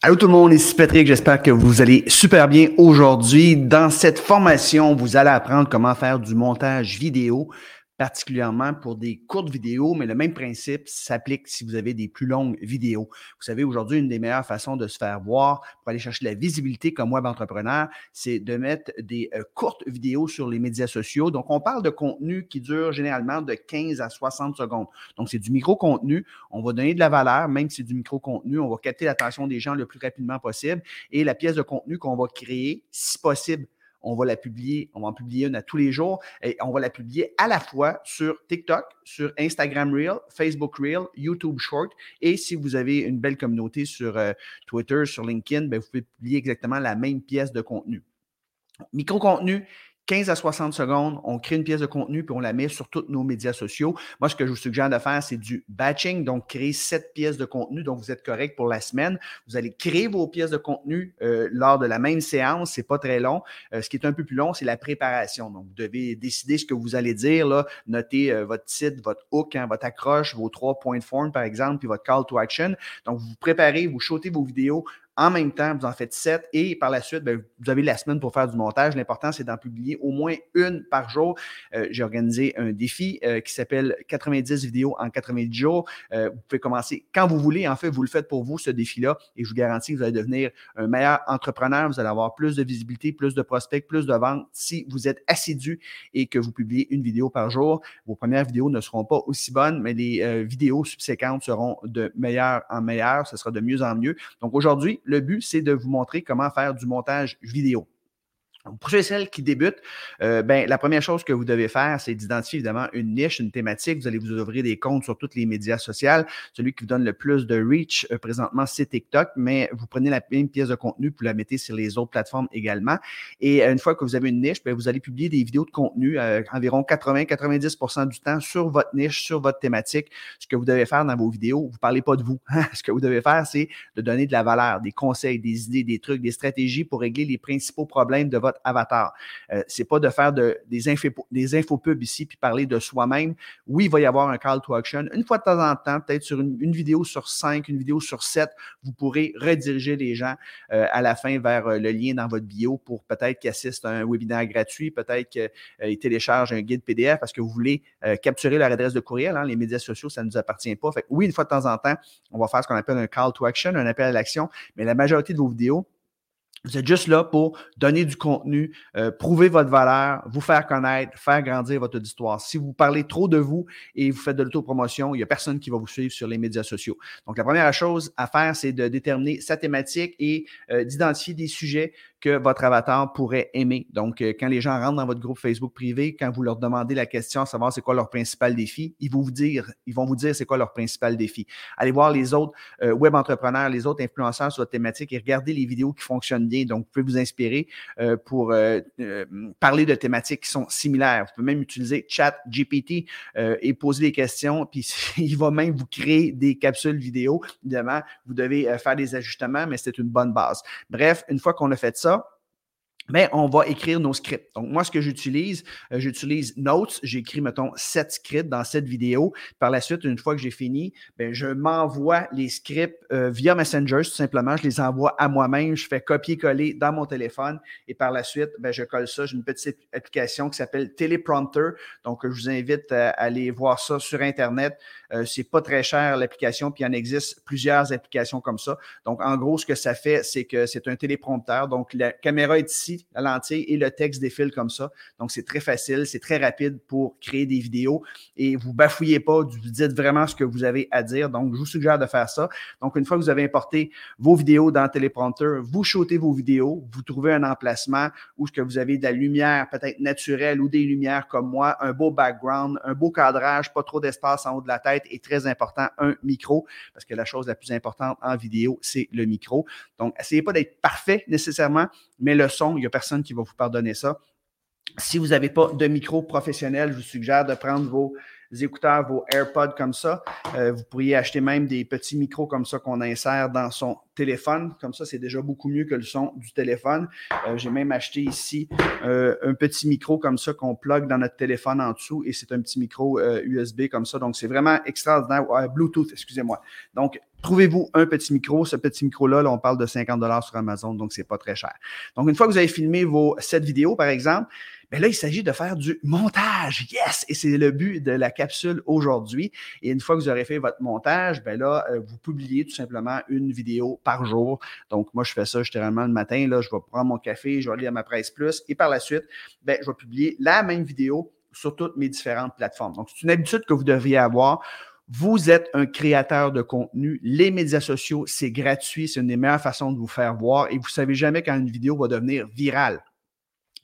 Allô tout le monde, ici Patrick, j'espère que vous allez super bien aujourd'hui. Dans cette formation, vous allez apprendre comment faire du montage vidéo particulièrement pour des courtes vidéos, mais le même principe s'applique si vous avez des plus longues vidéos. Vous savez, aujourd'hui, une des meilleures façons de se faire voir pour aller chercher la visibilité comme web entrepreneur, c'est de mettre des euh, courtes vidéos sur les médias sociaux. Donc, on parle de contenu qui dure généralement de 15 à 60 secondes. Donc, c'est du micro-contenu. On va donner de la valeur, même si c'est du micro-contenu. On va capter l'attention des gens le plus rapidement possible. Et la pièce de contenu qu'on va créer, si possible, on va la publier, on va en publier une à tous les jours et on va la publier à la fois sur TikTok, sur Instagram Reel, Facebook Reel, YouTube Short et si vous avez une belle communauté sur euh, Twitter, sur LinkedIn, ben, vous pouvez publier exactement la même pièce de contenu. Micro-contenu, 15 à 60 secondes, on crée une pièce de contenu puis on la met sur tous nos médias sociaux. Moi, ce que je vous suggère de faire, c'est du batching, donc créer sept pièces de contenu dont vous êtes correct pour la semaine. Vous allez créer vos pièces de contenu euh, lors de la même séance, c'est pas très long. Euh, ce qui est un peu plus long, c'est la préparation. Donc, vous devez décider ce que vous allez dire, là, noter euh, votre titre, votre hook, hein, votre accroche, vos trois points de forme, par exemple, puis votre call to action. Donc, vous préparez, vous shootez vos vidéos en même temps, vous en faites sept et par la suite, ben, vous avez la semaine pour faire du montage. L'important, c'est d'en publier au moins une par jour. Euh, j'ai organisé un défi euh, qui s'appelle 90 vidéos en 90 jours. Euh, vous pouvez commencer quand vous voulez. En fait, vous le faites pour vous, ce défi-là, et je vous garantis que vous allez devenir un meilleur entrepreneur. Vous allez avoir plus de visibilité, plus de prospects, plus de ventes si vous êtes assidu et que vous publiez une vidéo par jour. Vos premières vidéos ne seront pas aussi bonnes, mais les vidéos subséquentes seront de meilleur en meilleur. Ce sera de mieux en mieux. Donc aujourd'hui, le but, c'est de vous montrer comment faire du montage vidéo. Pour celles qui débutent, euh, ben, la première chose que vous devez faire, c'est d'identifier évidemment une niche, une thématique. Vous allez vous ouvrir des comptes sur toutes les médias sociaux. Celui qui vous donne le plus de reach euh, présentement, c'est TikTok, mais vous prenez la même pièce de contenu, pour la mettez sur les autres plateformes également. Et euh, une fois que vous avez une niche, ben, vous allez publier des vidéos de contenu environ 80-90% du temps sur votre niche, sur votre thématique. Ce que vous devez faire dans vos vidéos, vous ne parlez pas de vous. Ce que vous devez faire, c'est de donner de la valeur, des conseils, des idées, des trucs, des stratégies pour régler les principaux problèmes de votre avatar. Euh, c'est pas de faire de, des, infos, des infopubs ici puis parler de soi-même. Oui, il va y avoir un call to action. Une fois de temps en temps, peut-être sur une, vidéo sur cinq, une vidéo sur sept, vous pourrez rediriger les gens euh, à la fin vers euh, le lien dans votre bio pour peut-être qu'ils assistent à un webinaire gratuit, peut-être qu'ils téléchargent un guide PDF parce que vous voulez capturer leur adresse de courriel. Hein. Les médias sociaux, ça ne nous appartient pas. Oui, une fois de temps en temps, on va faire ce qu'on appelle un call to action, un appel à l'action, mais la majorité de vos vidéos, vous êtes juste là pour donner du contenu, euh, prouver votre valeur, vous faire connaître, faire grandir votre histoire. Si vous parlez trop de vous et vous faites de l'autopromotion, il n'y a personne qui va vous suivre sur les médias sociaux. Donc, la première chose à faire, c'est de déterminer sa thématique et euh, d'identifier des sujets que votre avatar pourrait aimer. Donc, euh, quand les gens rentrent dans votre groupe Facebook privé, quand vous leur demandez la question, savoir c'est quoi leur principal défi, ils vont vous dire, ils vont vous dire c'est quoi leur principal défi. Allez voir les autres web entrepreneurs, les autres influenceurs sur votre thématique et regardez les vidéos qui fonctionnent Donc, vous pouvez vous inspirer euh, pour parler de thématiques qui sont similaires. Vous pouvez même utiliser Chat GPT et poser des questions, puis il va même vous créer des capsules vidéo. Évidemment, vous devez faire des ajustements, mais c'est une bonne base. Bref, une fois qu'on a fait ça, mais on va écrire nos scripts. Donc, moi, ce que j'utilise, euh, j'utilise Notes. J'écris, mettons, sept scripts dans cette vidéo. Par la suite, une fois que j'ai fini, ben, je m'envoie les scripts euh, via Messenger, tout simplement. Je les envoie à moi-même. Je fais copier-coller dans mon téléphone. Et par la suite, ben, je colle ça. J'ai une petite application qui s'appelle Teleprompter. Donc, je vous invite à aller voir ça sur Internet. Euh, c'est pas très cher l'application, puis il en existe plusieurs applications comme ça. Donc, en gros, ce que ça fait, c'est que c'est un téléprompteur. Donc, la caméra est ici, la lentille, et le texte défile comme ça. Donc, c'est très facile, c'est très rapide pour créer des vidéos et vous bafouillez pas, vous dites vraiment ce que vous avez à dire. Donc, je vous suggère de faire ça. Donc, une fois que vous avez importé vos vidéos dans téléprompteur, vous shootez vos vidéos, vous trouvez un emplacement où ce que vous avez de la lumière peut-être naturelle ou des lumières comme moi, un beau background, un beau cadrage, pas trop d'espace en haut de la tête est très important, un micro, parce que la chose la plus importante en vidéo, c'est le micro. Donc, essayez pas d'être parfait nécessairement, mais le son, il n'y a personne qui va vous pardonner ça. Si vous n'avez pas de micro professionnel, je vous suggère de prendre vos écouteurs, vos AirPods comme ça. Euh, vous pourriez acheter même des petits micros comme ça qu'on insère dans son téléphone. Comme ça, c'est déjà beaucoup mieux que le son du téléphone. Euh, j'ai même acheté ici euh, un petit micro comme ça qu'on plug dans notre téléphone en dessous et c'est un petit micro USB comme ça. Donc, c'est vraiment extraordinaire. Bluetooth, excusez-moi. Donc, Trouvez-vous un petit micro? Ce petit micro-là, là, on parle de 50 sur Amazon, donc c'est pas très cher. Donc, une fois que vous avez filmé vos sept vidéos, par exemple, bien là, il s'agit de faire du montage. Yes! Et c'est le but de la capsule aujourd'hui. Et une fois que vous aurez fait votre montage, bien là, euh, vous publiez tout simplement une vidéo par jour. Donc, moi, je fais ça généralement le matin. Là, je vais prendre mon café, je vais aller à ma presse plus. Et par la suite, bien, je vais publier la même vidéo sur toutes mes différentes plateformes. Donc, c'est une habitude que vous devriez avoir. Vous êtes un créateur de contenu. Les médias sociaux, c'est gratuit. C'est une des meilleures façons de vous faire voir. Et vous savez jamais quand une vidéo va devenir virale.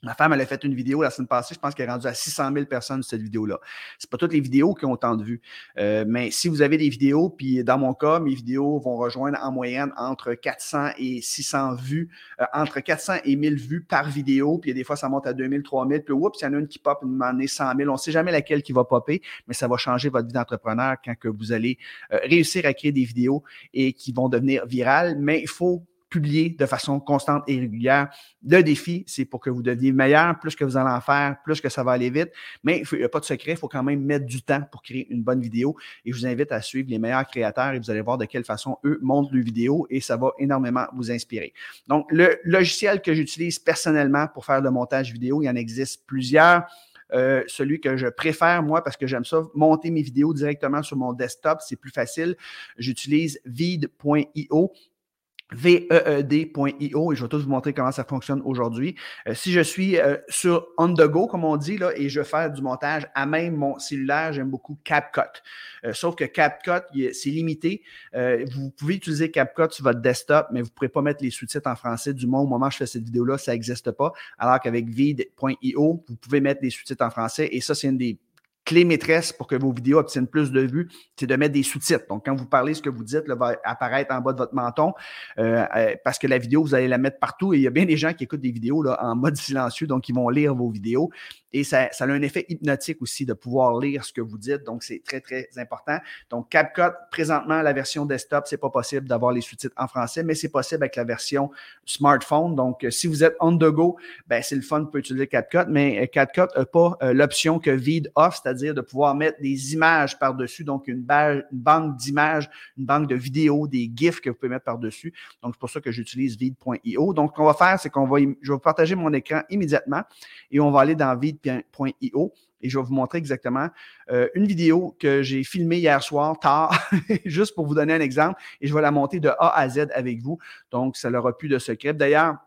Ma femme, elle a fait une vidéo la semaine passée, je pense qu'elle est rendue à 600 000 personnes cette vidéo-là. Ce pas toutes les vidéos qui ont tant de vues. Euh, mais si vous avez des vidéos, puis dans mon cas, mes vidéos vont rejoindre en moyenne entre 400 et 600 vues, euh, entre 400 et 1000 vues par vidéo, puis des fois, ça monte à 2000, 3000, puis oups, il y en a une qui pop une année 100 000. On ne sait jamais laquelle qui va popper, mais ça va changer votre vie d'entrepreneur quand que vous allez euh, réussir à créer des vidéos et qui vont devenir virales. Mais il faut publier de façon constante et régulière. Le défi, c'est pour que vous deveniez meilleur. Plus que vous allez en faire, plus que ça va aller vite. Mais il n'y a pas de secret, il faut quand même mettre du temps pour créer une bonne vidéo. Et je vous invite à suivre les meilleurs créateurs et vous allez voir de quelle façon eux montent leurs vidéos et ça va énormément vous inspirer. Donc, le logiciel que j'utilise personnellement pour faire le montage vidéo, il y en existe plusieurs. Euh, celui que je préfère, moi, parce que j'aime ça, monter mes vidéos directement sur mon desktop, c'est plus facile. J'utilise vide.io. VEED.io et je vais tout vous montrer comment ça fonctionne aujourd'hui. Euh, si je suis euh, sur on the go, comme on dit, là, et je fais du montage à même mon cellulaire, j'aime beaucoup CapCut. Euh, sauf que CapCut, c'est limité. vous pouvez utiliser CapCut sur votre desktop, mais vous ne pourrez pas mettre les sous-titres en français. Du moins, au moment où je fais cette vidéo-là, ça n'existe pas. Alors qu'avec vide.io, vous pouvez mettre les sous-titres en français. Et ça, c'est une des clé maîtresse pour que vos vidéos obtiennent plus de vues, c'est de mettre des sous-titres. Donc, quand vous parlez, ce que vous dites là, va apparaître en bas de votre menton euh, euh, parce que la vidéo, vous allez la mettre partout et il y a bien des gens qui écoutent des vidéos là, en mode silencieux, donc ils vont lire vos vidéos. Et ça, ça, a un effet hypnotique aussi de pouvoir lire ce que vous dites. Donc, c'est très, très important. Donc, CapCut, présentement, la version desktop, c'est pas possible d'avoir les sous-titres en français, mais c'est possible avec la version smartphone. Donc, euh, si vous êtes on the go, ben, c'est le fun, vous pouvez utiliser CapCut, mais CapCut n'a pas l'option que Vide offre, c'est-à-dire de pouvoir mettre des images par-dessus, donc une, une banque d'images, une banque de vidéos, des GIFs que vous pouvez mettre par-dessus. Donc, c'est pour ça que j'utilise vide.io. Donc, ce qu'on va faire, c'est qu'on va, je vais partager mon écran immédiatement et on va aller dans vide.io et je vais vous montrer exactement euh, une vidéo que j'ai filmée hier soir, tard, juste pour vous donner un exemple, et je vais la monter de A à Z avec vous. Donc, ça n'aura plus de secret. D'ailleurs,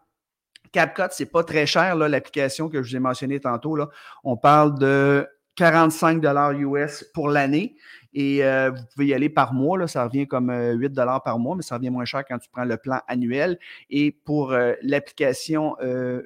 CapCut, c'est pas très cher, l'application que je vous ai mentionnée tantôt. Là. On parle de 45 US pour l'année. Et euh, vous pouvez y aller par mois, là, ça revient comme 8 euh, par mois, mais ça revient moins cher quand tu prends le plan annuel. Et pour euh, l'application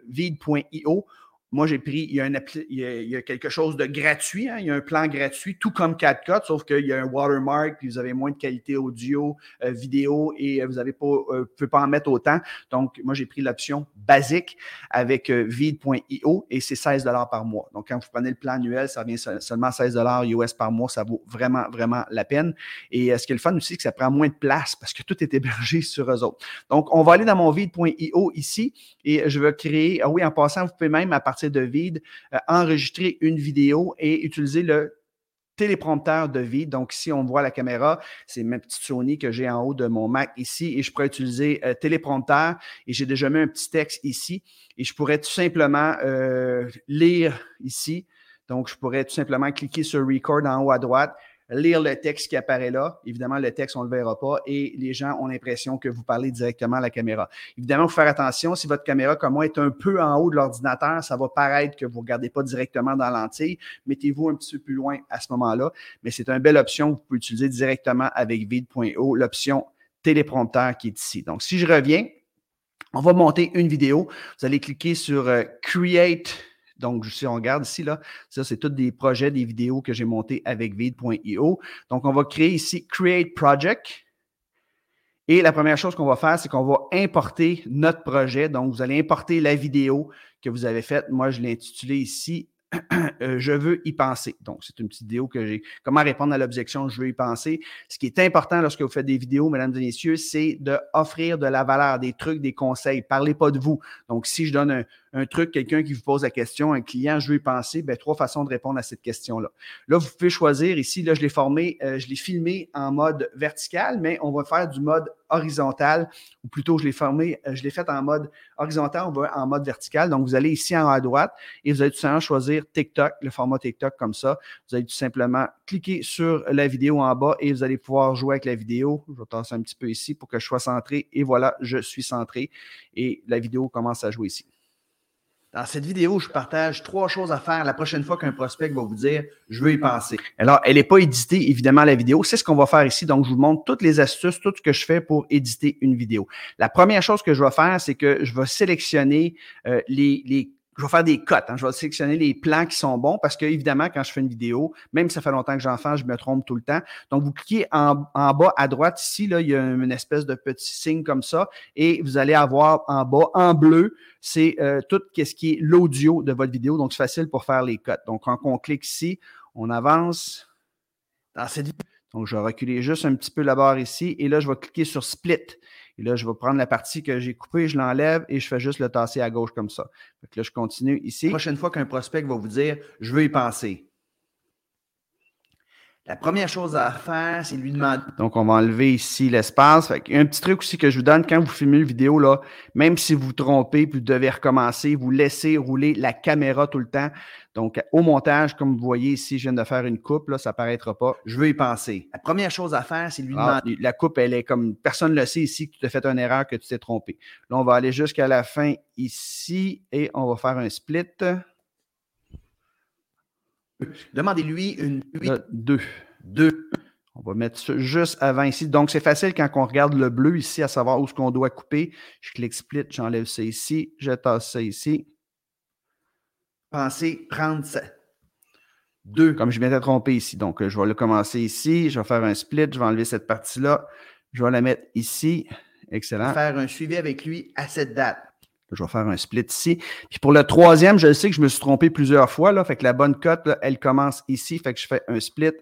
vide.io, moi, j'ai pris, il y, a il, y a, quelque chose de gratuit, hein, il y a un plan gratuit, tout comme CapCut, sauf qu'il y a un watermark, puis vous avez moins de qualité audio, euh, vidéo, et euh, vous ne euh, pouvez pas en mettre autant. Donc, moi, j'ai pris l'option basique avec vide.io et c'est 16 par mois. Donc, quand vous prenez le plan annuel, ça vient seulement 16 US par mois. Ça vaut vraiment, vraiment la peine. Et ce qui est le fun aussi, c'est que ça prend moins de place parce que tout est hébergé sur eux autres. Donc, on va aller dans mon vide.io ici et je vais créer, ah oui, en passant, vous pouvez même à partir de vide, euh, enregistrer une vidéo et utiliser le téléprompteur de vide. Donc, si on voit la caméra, c'est ma petite Sony que j'ai en haut de mon Mac ici et je pourrais utiliser euh, téléprompteur et j'ai déjà mis un petit texte ici et je pourrais tout simplement euh, lire ici. Donc, je pourrais tout simplement cliquer sur Record en haut à droite lire le texte qui apparaît là. Évidemment, le texte, on ne le verra pas et les gens ont l'impression que vous parlez directement à la caméra. Évidemment, il faut faire attention. Si votre caméra, comme moi, est un peu en haut de l'ordinateur, ça va paraître que vous ne regardez pas directement dans l'antille. Mettez-vous un petit peu plus loin à ce moment-là. Mais c'est une belle option que vous pouvez utiliser directement avec vide.o, l'option téléprompteur qui est ici. Donc, si je reviens, on va monter une vidéo. Vous allez cliquer sur euh, Create donc, si on regarde ici, là, ça, c'est tous des projets, des vidéos que j'ai montés avec vide.io. Donc, on va créer ici Create Project. Et la première chose qu'on va faire, c'est qu'on va importer notre projet. Donc, vous allez importer la vidéo que vous avez faite. Moi, je l'ai intitulé ici euh, je veux y penser. Donc, c'est une petite vidéo que j'ai. Comment répondre à l'objection je veux y penser. Ce qui est important lorsque vous faites des vidéos, mesdames et messieurs, c'est d'offrir de la valeur, des trucs, des conseils. Parlez pas de vous. Donc, si je donne un, un truc, quelqu'un qui vous pose la question, un client, je veux y penser, ben, trois façons de répondre à cette question-là. Là, vous pouvez choisir ici, là, je l'ai formé, euh, je l'ai filmé en mode vertical, mais on va faire du mode horizontal, ou plutôt je l'ai formé, euh, je l'ai fait en mode horizontal, on va en mode vertical. Donc, vous allez ici en haut à droite et vous allez tout simplement choisir TikTok, le format TikTok comme ça. Vous allez tout simplement cliquer sur la vidéo en bas et vous allez pouvoir jouer avec la vidéo. Je vais un petit peu ici pour que je sois centré. Et voilà, je suis centré et la vidéo commence à jouer ici. Dans cette vidéo, je partage trois choses à faire la prochaine fois qu'un prospect va vous dire je veux y penser. Alors, elle n'est pas éditée, évidemment, la vidéo. C'est ce qu'on va faire ici. Donc, je vous montre toutes les astuces, tout ce que je fais pour éditer une vidéo. La première chose que je vais faire, c'est que je vais sélectionner euh, les, les je vais faire des cotes. Hein. Je vais sélectionner les plans qui sont bons parce que, évidemment, quand je fais une vidéo, même si ça fait longtemps que j'en fais, je me trompe tout le temps. Donc, vous cliquez en, en, bas à droite ici, là, il y a une espèce de petit signe comme ça et vous allez avoir en bas, en bleu, c'est euh, tout ce qui est l'audio de votre vidéo. Donc, c'est facile pour faire les cotes. Donc, quand on clique ici, on avance dans cette vidéo. Donc, je vais reculer juste un petit peu la barre ici et là, je vais cliquer sur Split. Et là, je vais prendre la partie que j'ai coupée, je l'enlève et je fais juste le tasser à gauche comme ça. Donc là, je continue ici. La prochaine fois qu'un prospect va vous dire je veux y penser. La première chose à faire, c'est lui demander. Donc, on va enlever ici l'espace. Il y a un petit truc aussi que je vous donne quand vous filmez une vidéo, là, même si vous vous trompez puis vous devez recommencer, vous laissez rouler la caméra tout le temps. Donc, au montage, comme vous voyez ici, je viens de faire une coupe, là, ça ne paraîtra pas. Je veux y penser. La première chose à faire, c'est lui ah. demander. La coupe, elle est comme personne ne le sait ici que tu as fait une erreur, que tu t'es trompé. Là, on va aller jusqu'à la fin ici et on va faire un split. Demandez-lui une Deux. Deux. On va mettre ça juste avant ici. Donc, c'est facile quand on regarde le bleu ici, à savoir où ce qu'on doit couper. Je clique split, j'enlève ça ici, je tasse ça ici. Pensez prendre ça. Deux, comme je m'étais trompé ici. Donc, je vais le commencer ici. Je vais faire un split. Je vais enlever cette partie-là. Je vais la mettre ici. Excellent. Faire un suivi avec lui à cette date. Je vais faire un split ici. Puis pour le troisième, je sais que je me suis trompé plusieurs fois. Là, fait que la bonne cote, elle commence ici. Fait que je fais un split.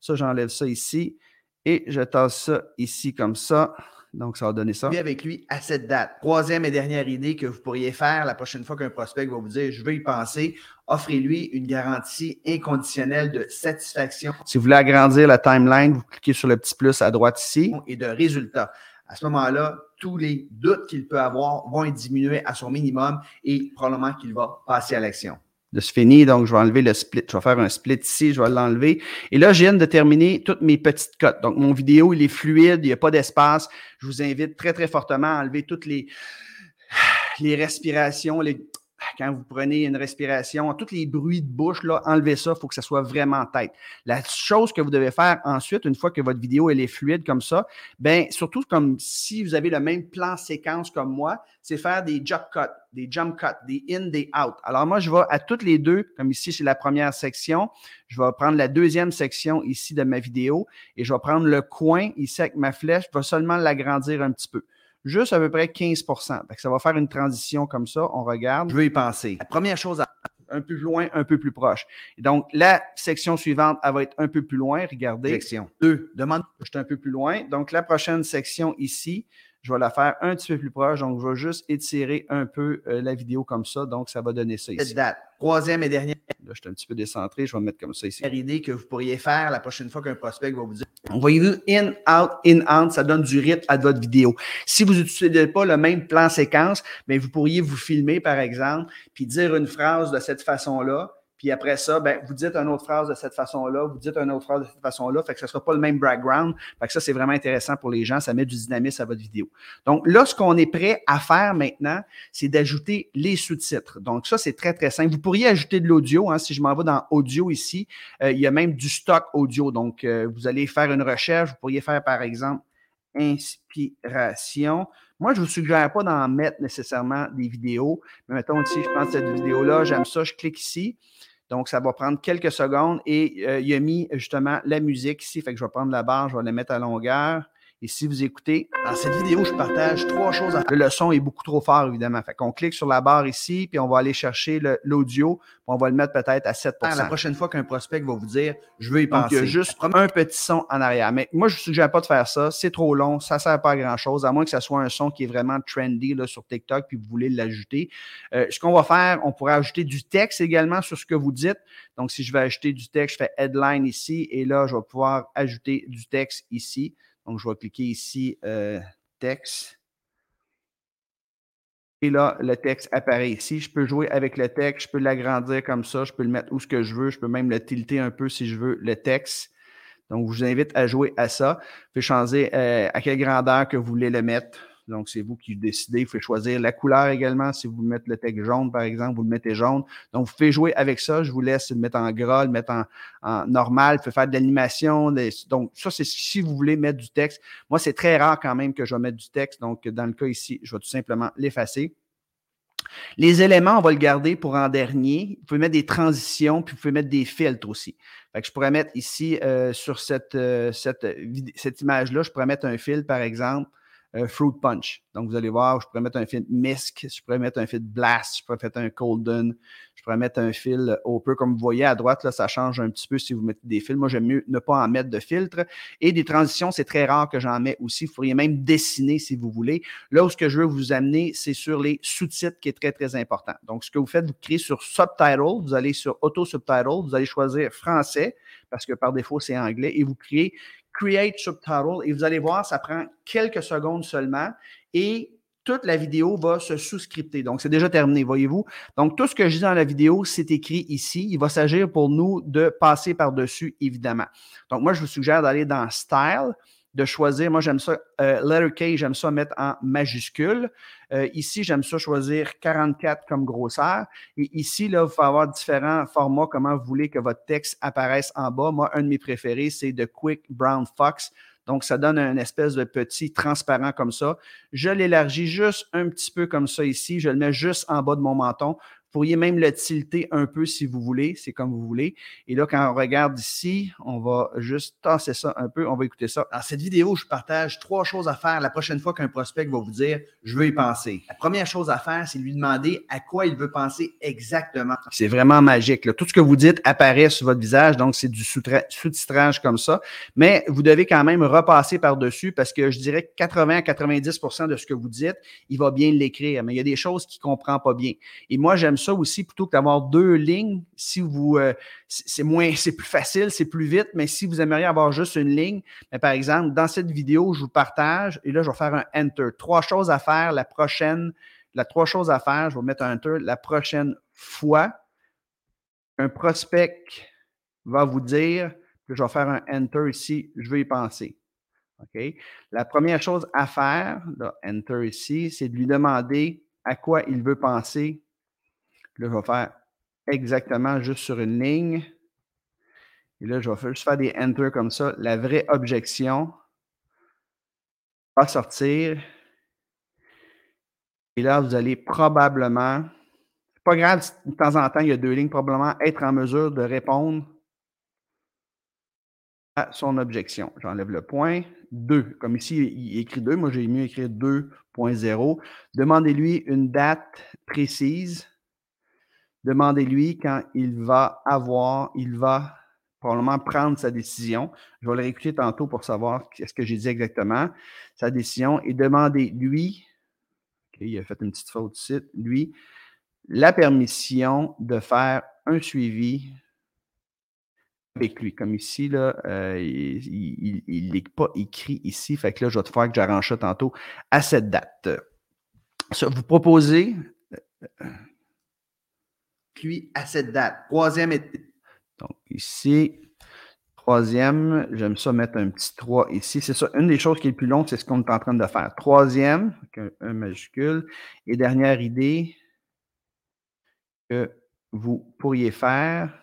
Ça, j'enlève ça ici. Et je tasse ça ici comme ça. Donc, ça va donner ça. avec lui à cette date. Troisième et dernière idée que vous pourriez faire la prochaine fois qu'un prospect va vous dire je veux y penser, offrez-lui une garantie inconditionnelle de satisfaction. Si vous voulez agrandir la timeline, vous cliquez sur le petit plus à droite ici et de résultats à ce moment-là, tous les doutes qu'il peut avoir vont être diminués à son minimum et probablement qu'il va passer à l'action. De ce fini, donc je vais enlever le split. Je vais faire un split ici, je vais l'enlever. Et là, je viens de terminer toutes mes petites cotes. Donc, mon vidéo, il est fluide, il n'y a pas d'espace. Je vous invite très, très fortement à enlever toutes les, les respirations, les quand vous prenez une respiration, tous les bruits de bouche, là, enlevez ça, il faut que ça soit vraiment tête. La chose que vous devez faire ensuite, une fois que votre vidéo elle est fluide comme ça, ben surtout comme si vous avez le même plan séquence comme moi, c'est faire des jump cuts, des jump cuts, des in, des out. Alors moi, je vais à toutes les deux, comme ici c'est la première section, je vais prendre la deuxième section ici de ma vidéo et je vais prendre le coin ici avec ma flèche, je vais seulement l'agrandir un petit peu juste à peu près 15% Ça va faire une transition comme ça. On regarde. Je vais y penser. La première chose, un peu plus loin, un peu plus proche. donc, la section suivante, elle va être un peu plus loin. Regardez. Section 2. Demande, je suis un peu plus loin. Donc, la prochaine section ici, je vais la faire un petit peu plus proche. Donc, je vais juste étirer un peu euh, la vidéo comme ça. Donc, ça va donner ça ici. Date. Troisième et dernière. Là, je suis un petit peu décentré. Je vais mettre comme ça ici. idée que vous pourriez faire la prochaine fois qu'un prospect va vous dire Voyez-vous, in, out, in, out, ça donne du rythme à votre vidéo. Si vous n'utilisez pas le même plan séquence, mais vous pourriez vous filmer, par exemple, puis dire une phrase de cette façon-là puis après ça, ben, vous dites une autre phrase de cette façon-là, vous dites une autre phrase de cette façon-là, fait que ce ne sera pas le même background. Fait que ça, c'est vraiment intéressant pour les gens, ça met du dynamisme à votre vidéo. Donc là, ce qu'on est prêt à faire maintenant, c'est d'ajouter les sous-titres. Donc ça, c'est très, très simple. Vous pourriez ajouter de l'audio. Hein, si je m'en vais dans audio ici, euh, il y a même du stock audio. Donc, euh, vous allez faire une recherche, vous pourriez faire, par exemple, inspiration. Moi, je ne vous suggère pas d'en mettre nécessairement des vidéos, mais mettons ici, je prends cette vidéo-là, j'aime ça, je clique ici. Donc, ça va prendre quelques secondes et euh, il a mis justement la musique ici. Fait que je vais prendre la barre, je vais la mettre à longueur. Et si vous écoutez, dans cette vidéo, je partage trois choses. À... Le son est beaucoup trop fort, évidemment. Fait qu'on clique sur la barre ici, puis on va aller chercher l'audio, puis on va le mettre peut-être à 7 La prochaine fois qu'un prospect va vous dire, je veux y penser. il y a juste un petit son en arrière. Mais moi, je ne suggère pas de faire ça. C'est trop long. Ça ne sert pas à grand-chose, à moins que ce soit un son qui est vraiment trendy là, sur TikTok, puis vous voulez l'ajouter. Euh, ce qu'on va faire, on pourrait ajouter du texte également sur ce que vous dites. Donc, si je vais ajouter du texte, je fais headline ici, et là, je vais pouvoir ajouter du texte ici. Donc, je vais cliquer ici, euh, texte. Et là, le texte apparaît ici. Je peux jouer avec le texte, je peux l'agrandir comme ça, je peux le mettre où ce que je veux, je peux même le tilter un peu si je veux le texte. Donc, je vous invite à jouer à ça. Vous pouvez changer euh, à quelle grandeur que vous voulez le mettre. Donc, c'est vous qui décidez. Vous pouvez choisir la couleur également. Si vous mettez le texte jaune, par exemple, vous le mettez jaune. Donc, vous pouvez jouer avec ça. Je vous laisse le mettre en gras, le mettre en, normal. Vous pouvez faire de l'animation. Donc, ça, c'est si vous voulez mettre du texte. Moi, c'est très rare quand même que je vais mettre du texte. Donc, dans le cas ici, je vais tout simplement l'effacer. Les éléments, on va le garder pour en dernier. Vous pouvez mettre des transitions, puis vous pouvez mettre des filtres aussi. Fait que je pourrais mettre ici, euh, sur cette, euh, cette, cette image-là, je pourrais mettre un filtre, par exemple, euh, fruit Punch. Donc, vous allez voir, je pourrais mettre un fil Misk, je pourrais mettre un fil Blast, je pourrais mettre un Colden, je pourrais mettre un fil Hopper. Comme vous voyez à droite, là, ça change un petit peu si vous mettez des fils. Moi, j'aime mieux ne pas en mettre de filtre. Et des transitions, c'est très rare que j'en mets aussi. Vous pourriez même dessiner si vous voulez. Là où ce que je veux vous amener, c'est sur les sous-titres qui est très, très important. Donc, ce que vous faites, vous créez sur Subtitle, vous allez sur Auto Subtitle, vous allez choisir français parce que par défaut, c'est anglais et vous créez Create Subtitle et vous allez voir, ça prend quelques secondes seulement et toute la vidéo va se souscripter. Donc, c'est déjà terminé, voyez-vous. Donc, tout ce que je dis dans la vidéo, c'est écrit ici. Il va s'agir pour nous de passer par-dessus, évidemment. Donc, moi, je vous suggère d'aller dans Style de choisir. Moi, j'aime ça, euh, letter K, j'aime ça mettre en majuscule. Euh, ici, j'aime ça choisir 44 comme grosseur. Et ici, là, vous pouvez avoir différents formats, comment vous voulez que votre texte apparaisse en bas. Moi, un de mes préférés, c'est The Quick Brown Fox. Donc, ça donne un espèce de petit transparent comme ça. Je l'élargis juste un petit peu comme ça ici. Je le mets juste en bas de mon menton pourriez même le tilter un peu si vous voulez, c'est comme vous voulez. Et là, quand on regarde ici, on va juste tasser ça un peu, on va écouter ça. Dans cette vidéo, je partage trois choses à faire la prochaine fois qu'un prospect va vous dire « je veux y penser ». La première chose à faire, c'est lui demander à quoi il veut penser exactement. C'est vraiment magique. Tout ce que vous dites apparaît sur votre visage, donc c'est du sous-titrage comme ça. Mais vous devez quand même repasser par-dessus parce que je dirais que 80 à 90% de ce que vous dites, il va bien l'écrire. Mais il y a des choses qu'il ne comprend pas bien. Et moi, j'aime ça aussi plutôt que d'avoir deux lignes. Si vous, euh, c'est moins, c'est plus facile, c'est plus vite, mais si vous aimeriez avoir juste une ligne, mais par exemple, dans cette vidéo, je vous partage et là, je vais faire un Enter. Trois choses à faire la prochaine, la trois choses à faire, je vais mettre un Enter la prochaine fois. Un prospect va vous dire que je vais faire un Enter ici, je vais y penser. OK? La première chose à faire, Enter ici, c'est de lui demander à quoi il veut penser Là, je vais faire exactement juste sur une ligne. Et là, je vais juste faire des enter comme ça. La vraie objection va sortir. Et là, vous allez probablement, c'est pas grave de temps en temps, il y a deux lignes, probablement être en mesure de répondre à son objection. J'enlève le point. 2. Comme ici, il écrit 2. Moi, j'ai mieux écrire 2.0. Demandez-lui une date précise Demandez-lui quand il va avoir, il va probablement prendre sa décision. Je vais le réécouter tantôt pour savoir ce que j'ai dit exactement. Sa décision et demandez-lui, il a fait une petite faute ici, lui, la permission de faire un suivi avec lui. Comme ici, là, euh, il n'est pas écrit ici. Fait que là, je vais te faire que j'arrange ça tantôt à cette date. vous proposez, euh, à cette date. Troisième Donc, ici, troisième, j'aime ça mettre un petit 3 ici. C'est ça, une des choses qui est plus longue, c'est ce qu'on est en train de faire. Troisième, un, majuscule. Et dernière idée que vous pourriez faire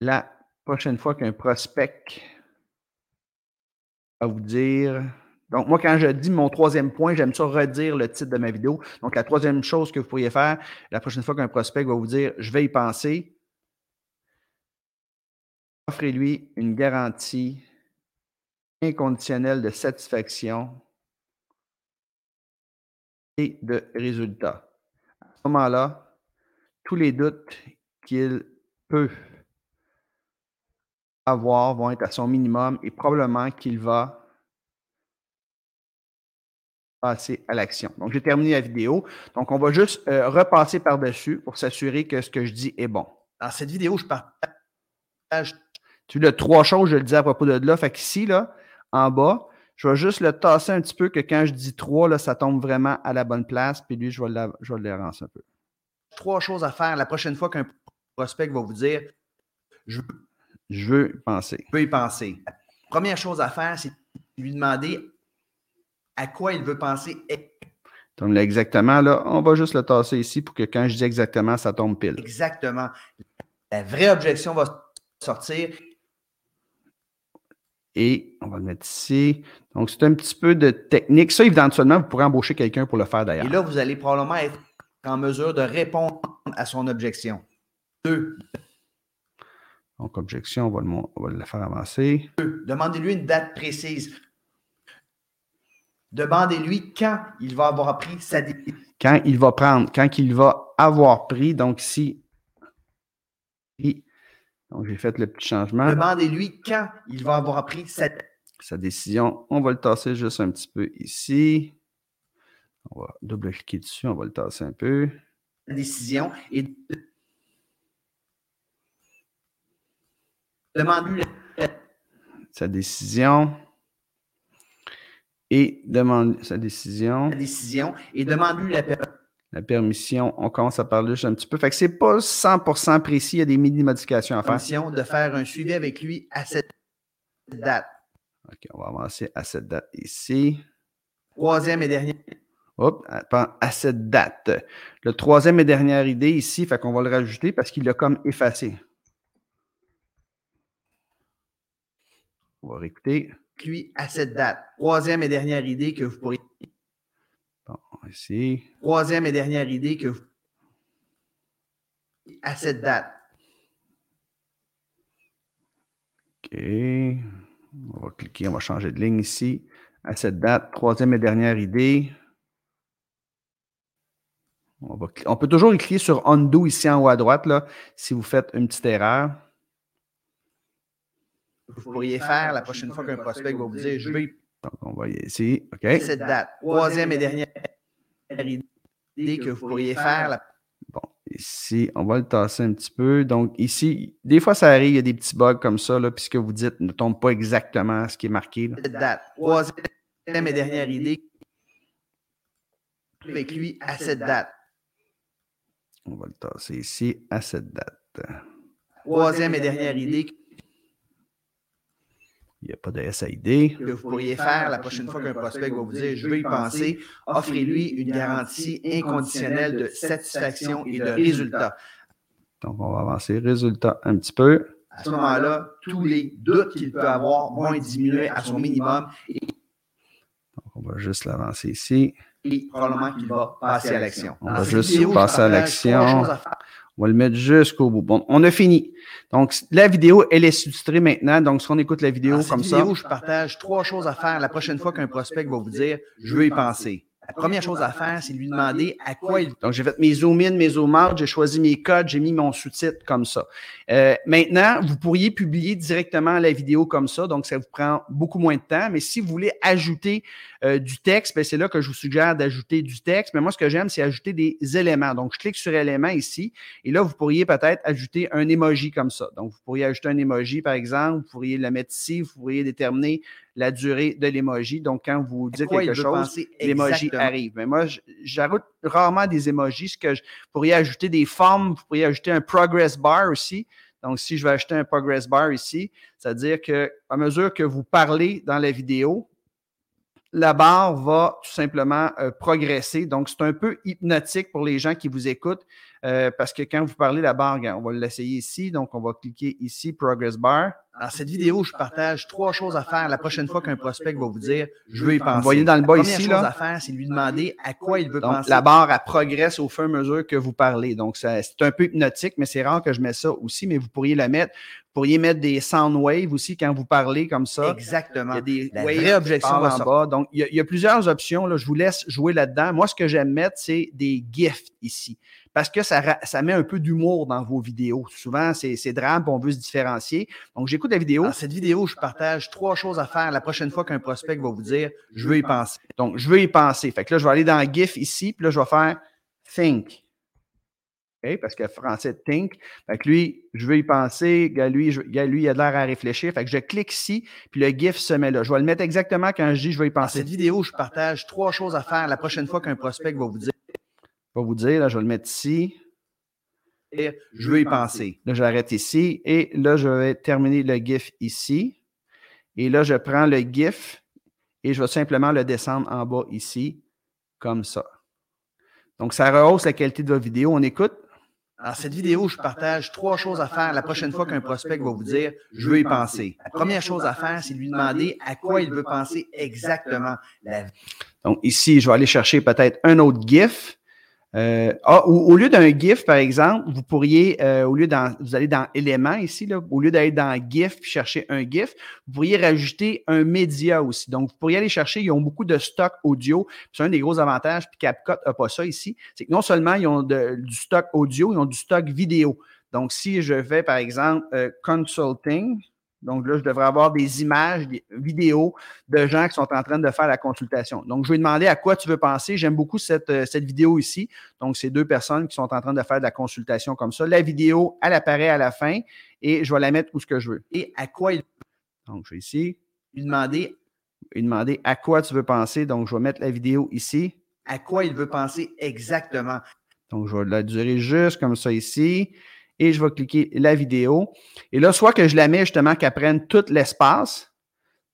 la prochaine fois qu'un prospect va vous dire donc, moi, quand je dis mon troisième point, j'aime ça redire le titre de ma vidéo. Donc, la troisième chose que vous pourriez faire, la prochaine fois qu'un prospect va vous dire je vais y penser, offrez-lui une garantie inconditionnel de satisfaction et de résultat. À ce moment-là, tous les doutes qu'il peut avoir vont être à son minimum et probablement qu'il va passer à l'action. Donc, j'ai terminé la vidéo. Donc, on va juste euh, repasser par-dessus pour s'assurer que ce que je dis est bon. Dans cette vidéo, je partage tu le trois choses, je le dis à propos de là. Fait qu'ici, là, en bas, je vais juste le tasser un petit peu que quand je dis trois, là, ça tombe vraiment à la bonne place. Puis lui, je vais, le, je vais le un peu. Trois choses à faire la prochaine fois qu'un prospect va vous dire je, je veux y penser. Je veux y penser. première chose à faire, c'est lui demander à quoi il veut penser. Donc là, exactement, là, on va juste le tasser ici pour que quand je dis exactement, ça tombe pile. Exactement. La vraie objection va sortir. Et on va le mettre ici. Donc, c'est un petit peu de technique. Ça, éventuellement, vous pourrez embaucher quelqu'un pour le faire d'ailleurs. Et là, vous allez probablement être en mesure de répondre à son objection. Deux. Donc, objection, on va le, on va le faire avancer. Deux. Demandez-lui une date précise. Demandez-lui quand il va avoir pris sa décision. Quand il va prendre, quand il va avoir pris. Donc, si. Donc, j'ai fait le petit changement. Demandez-lui quand il va avoir pris sa, sa décision. On va le tasser juste un petit peu ici. On va double-cliquer dessus. On va le tasser un peu. Décision et demande-lui sa décision et demande sa décision. La décision et demande-lui la, la, permission. On commence à parler juste un petit peu. Fait que c'est pas 100% précis. Il y a des mini-modifications à faire. de faire un suivi avec lui à cette date. OK, on va avancer à cette date ici. Troisième et dernière. Hop, à cette date. Le troisième et dernière idée ici, fait qu'on va le rajouter parce qu'il l'a comme effacé. On va réécouter lui à cette date. Troisième et dernière idée que vous pourriez. Bon, ici. Troisième et dernière idée que vous. À cette date. OK. On va cliquer, on va changer de ligne ici. À cette date, troisième et dernière idée. On, va, on peut toujours cliquer sur Undo ici en haut à droite, là, si vous faites une petite erreur vous pourriez faire la prochaine fois qu'un prospect va vous dire Je veux. Donc, on va y ici. OK? Cette date. Troisième et dernière idée que vous pourriez faire. Bon, ici, on va le tasser un petit peu. Donc, ici, des fois, ça arrive, il y a des petits bugs comme ça, là, puisque vous dites ne tombe pas exactement ce qui est marqué. Cette date. Troisième et dernière idée avec lui à cette date. On va le tasser ici à cette date. Troisième et dernière idée il n'y a pas de SID. Que vous pourriez faire la prochaine fois qu'un prospect va vous dire Je veux y penser, offrez-lui une garantie inconditionnelle de satisfaction et de résultat. Donc, on va avancer résultat un petit peu. À ce moment-là, tous les doutes qu'il peut avoir vont diminuer à son minimum. Donc, on va juste l'avancer ici. Et probablement qu'il va passer à l'action. On va juste passer à l'action. On va le mettre jusqu'au bout. Bon, on a fini. Donc, la vidéo, elle est sous-titrée maintenant. Donc, si on écoute la vidéo comme ça. vidéo, je partage trois choses à faire la prochaine fois qu'un prospect va vous dire Je veux y penser. La première chose à faire, c'est lui demander à quoi il. Donc, j'ai fait mes zoom in, mes zoom out, j'ai choisi mes codes, j'ai mis mon sous-titre comme ça. Euh, maintenant, vous pourriez publier directement la vidéo comme ça, donc ça vous prend beaucoup moins de temps. Mais si vous voulez ajouter euh, du texte, ben, c'est là que je vous suggère d'ajouter du texte. Mais moi, ce que j'aime, c'est ajouter des éléments. Donc, je clique sur éléments ici, et là, vous pourriez peut-être ajouter un emoji comme ça. Donc, vous pourriez ajouter un emoji, par exemple, vous pourriez le mettre ici, vous pourriez déterminer la durée de l'emoji. Donc, quand vous dites quelque chose, l'emoji arrive. Mais moi, j'ajoute rarement des emojis. Ce que je pourrais ajouter des formes, vous pourriez ajouter un progress bar aussi. Donc, si je vais ajouter un progress bar ici, c'est-à-dire qu'à mesure que vous parlez dans la vidéo, la barre va tout simplement euh, progresser. Donc, c'est un peu hypnotique pour les gens qui vous écoutent euh, parce que quand vous parlez, la barre, on va l'essayer ici. Donc, on va cliquer ici, Progress Bar. Dans cette vidéo, je partage trois choses à faire la prochaine fois qu'un prospect va vous dire Je veux y penser. Vous voyez dans le bas ici. La première chose à faire, c'est lui demander à quoi il veut Donc, penser. La barre, elle progresse au fur et à mesure que vous parlez. Donc, c'est un peu hypnotique, mais c'est rare que je mette ça aussi, mais vous pourriez la mettre. Vous pourriez mettre des sound waves aussi quand vous parlez comme ça. Exactement. Il y a des La vraies objections en bas. Donc, il y, a, plusieurs options. Là. Je vous laisse jouer là-dedans. Moi, ce que j'aime mettre, c'est des GIFs ici. Parce que ça, ça met un peu d'humour dans vos vidéos. Souvent, c'est drame, on veut se différencier. Donc, j'écoute la vidéo. Dans cette vidéo, je partage trois choses à faire la prochaine fois qu'un prospect va vous dire Je veux y penser. Donc, je veux y penser. Fait que là, je vais aller dans GIF ici, puis là, je vais faire Think parce que français think. Fait que lui, je veux y penser. lui, lui, il a l'air à réfléchir. Fait que je clique ici, puis le GIF se met là. Je vais le mettre exactement quand je dis je veux y penser. Dans cette vidéo, je partage trois choses à faire la prochaine fois qu'un prospect va vous dire. Va vous dire, là, je vais le mettre ici. Et je veux y penser. Là, j'arrête ici. Et là, je vais terminer le GIF ici. Et là, je prends le GIF et je vais simplement le descendre en bas ici, comme ça. Donc, ça rehausse la qualité de votre vidéo. On écoute? Dans cette vidéo, je partage trois choses à faire la prochaine fois qu'un prospect va vous dire je veux y penser. La première chose à faire, c'est lui demander à quoi il veut penser exactement. Donc ici, je vais aller chercher peut-être un autre GIF. Euh, ah, au, lieu d'un GIF, par exemple, vous pourriez, euh, au lieu dans, vous allez dans éléments ici, au lieu d'aller dans GIF puis chercher un GIF, vous pourriez rajouter un média aussi. Donc, vous pourriez aller chercher, ils ont beaucoup de stock audio. C'est un des gros avantages, puis CapCut n'a pas ça ici. C'est que non seulement ils ont du stock audio, ils ont du stock vidéo. Donc, si je fais, par exemple, euh, consulting, donc là, je devrais avoir des images, des vidéos de gens qui sont en train de faire la consultation. Donc, je vais demander à quoi tu veux penser. J'aime beaucoup cette, euh, cette vidéo ici. Donc, c'est deux personnes qui sont en train de faire de la consultation comme ça. La vidéo, elle apparaît à la fin et je vais la mettre où ce que je veux. Et à quoi il Donc, je vais ici. Lui demander, lui demander à quoi tu veux penser. Donc, je vais mettre la vidéo ici. À quoi il veut penser exactement? Donc, je vais la durer juste comme ça ici et je vais cliquer la vidéo. Et là, soit que je la mets justement qu'elle prenne tout l'espace.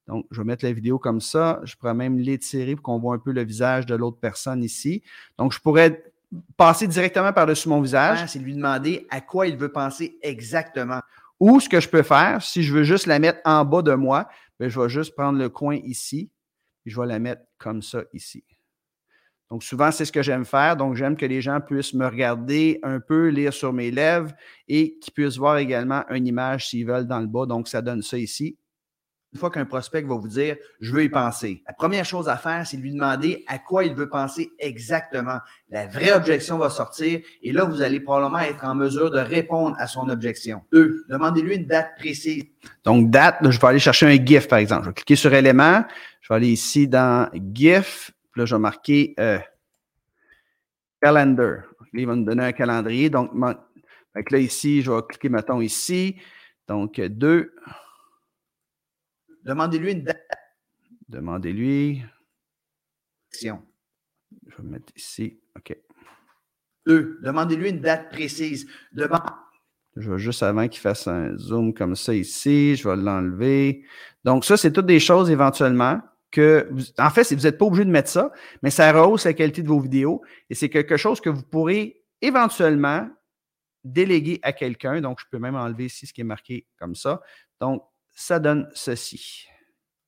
Donc, je vais mettre la vidéo comme ça. Je pourrais même l'étirer pour qu'on voit un peu le visage de l'autre personne ici. Donc, je pourrais passer directement par-dessus mon visage. C'est lui demander à quoi il veut penser exactement. Ou ce que je peux faire, si je veux juste la mettre en bas de moi, bien, je vais juste prendre le coin ici et je vais la mettre comme ça ici. Donc, souvent, c'est ce que j'aime faire. Donc, j'aime que les gens puissent me regarder un peu, lire sur mes lèvres et qu'ils puissent voir également une image s'ils veulent dans le bas. Donc, ça donne ça ici. Une fois qu'un prospect va vous dire je veux y penser, la première chose à faire, c'est lui demander à quoi il veut penser exactement. La vraie objection va sortir et là, vous allez probablement être en mesure de répondre à son objection. Deux, demandez-lui une date précise. Donc, date, je vais aller chercher un GIF, par exemple. Je vais cliquer sur élément. Je vais aller ici dans GIF là, je vais marquer euh, calendar. il va me donner un calendrier. Donc, là, ici, je vais cliquer, mettons, ici. Donc, 2. Demandez-lui une date. Demandez-lui. Je vais mettre ici. OK. 2. Demandez-lui une date précise. Je vais juste avant qu'il fasse un zoom comme ça ici. Je vais l'enlever. Donc, ça, c'est toutes des choses éventuellement que, en fait, vous n'êtes pas obligé de mettre ça, mais ça rehausse la qualité de vos vidéos et c'est quelque chose que vous pourrez éventuellement déléguer à quelqu'un. Donc, je peux même enlever ici ce qui est marqué comme ça. Donc, ça donne ceci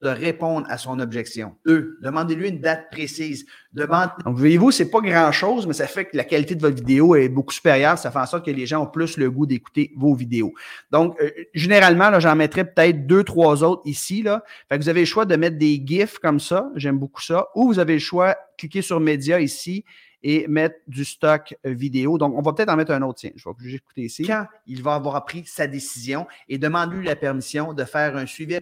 de répondre à son objection. Deux, demandez-lui une date précise. Demande... Donc, voyez-vous, c'est pas grand-chose, mais ça fait que la qualité de votre vidéo est beaucoup supérieure. Ça fait en sorte que les gens ont plus le goût d'écouter vos vidéos. Donc, euh, généralement, là, j'en mettrais peut-être deux, trois autres ici. Là. Fait que vous avez le choix de mettre des GIFs comme ça. J'aime beaucoup ça. Ou vous avez le choix, cliquer sur Média ici et mettre du stock vidéo. Donc, on va peut-être en mettre un autre. Tiens, je vais juste écouter ici. Quand il va avoir pris sa décision et demande-lui la permission de faire un suivi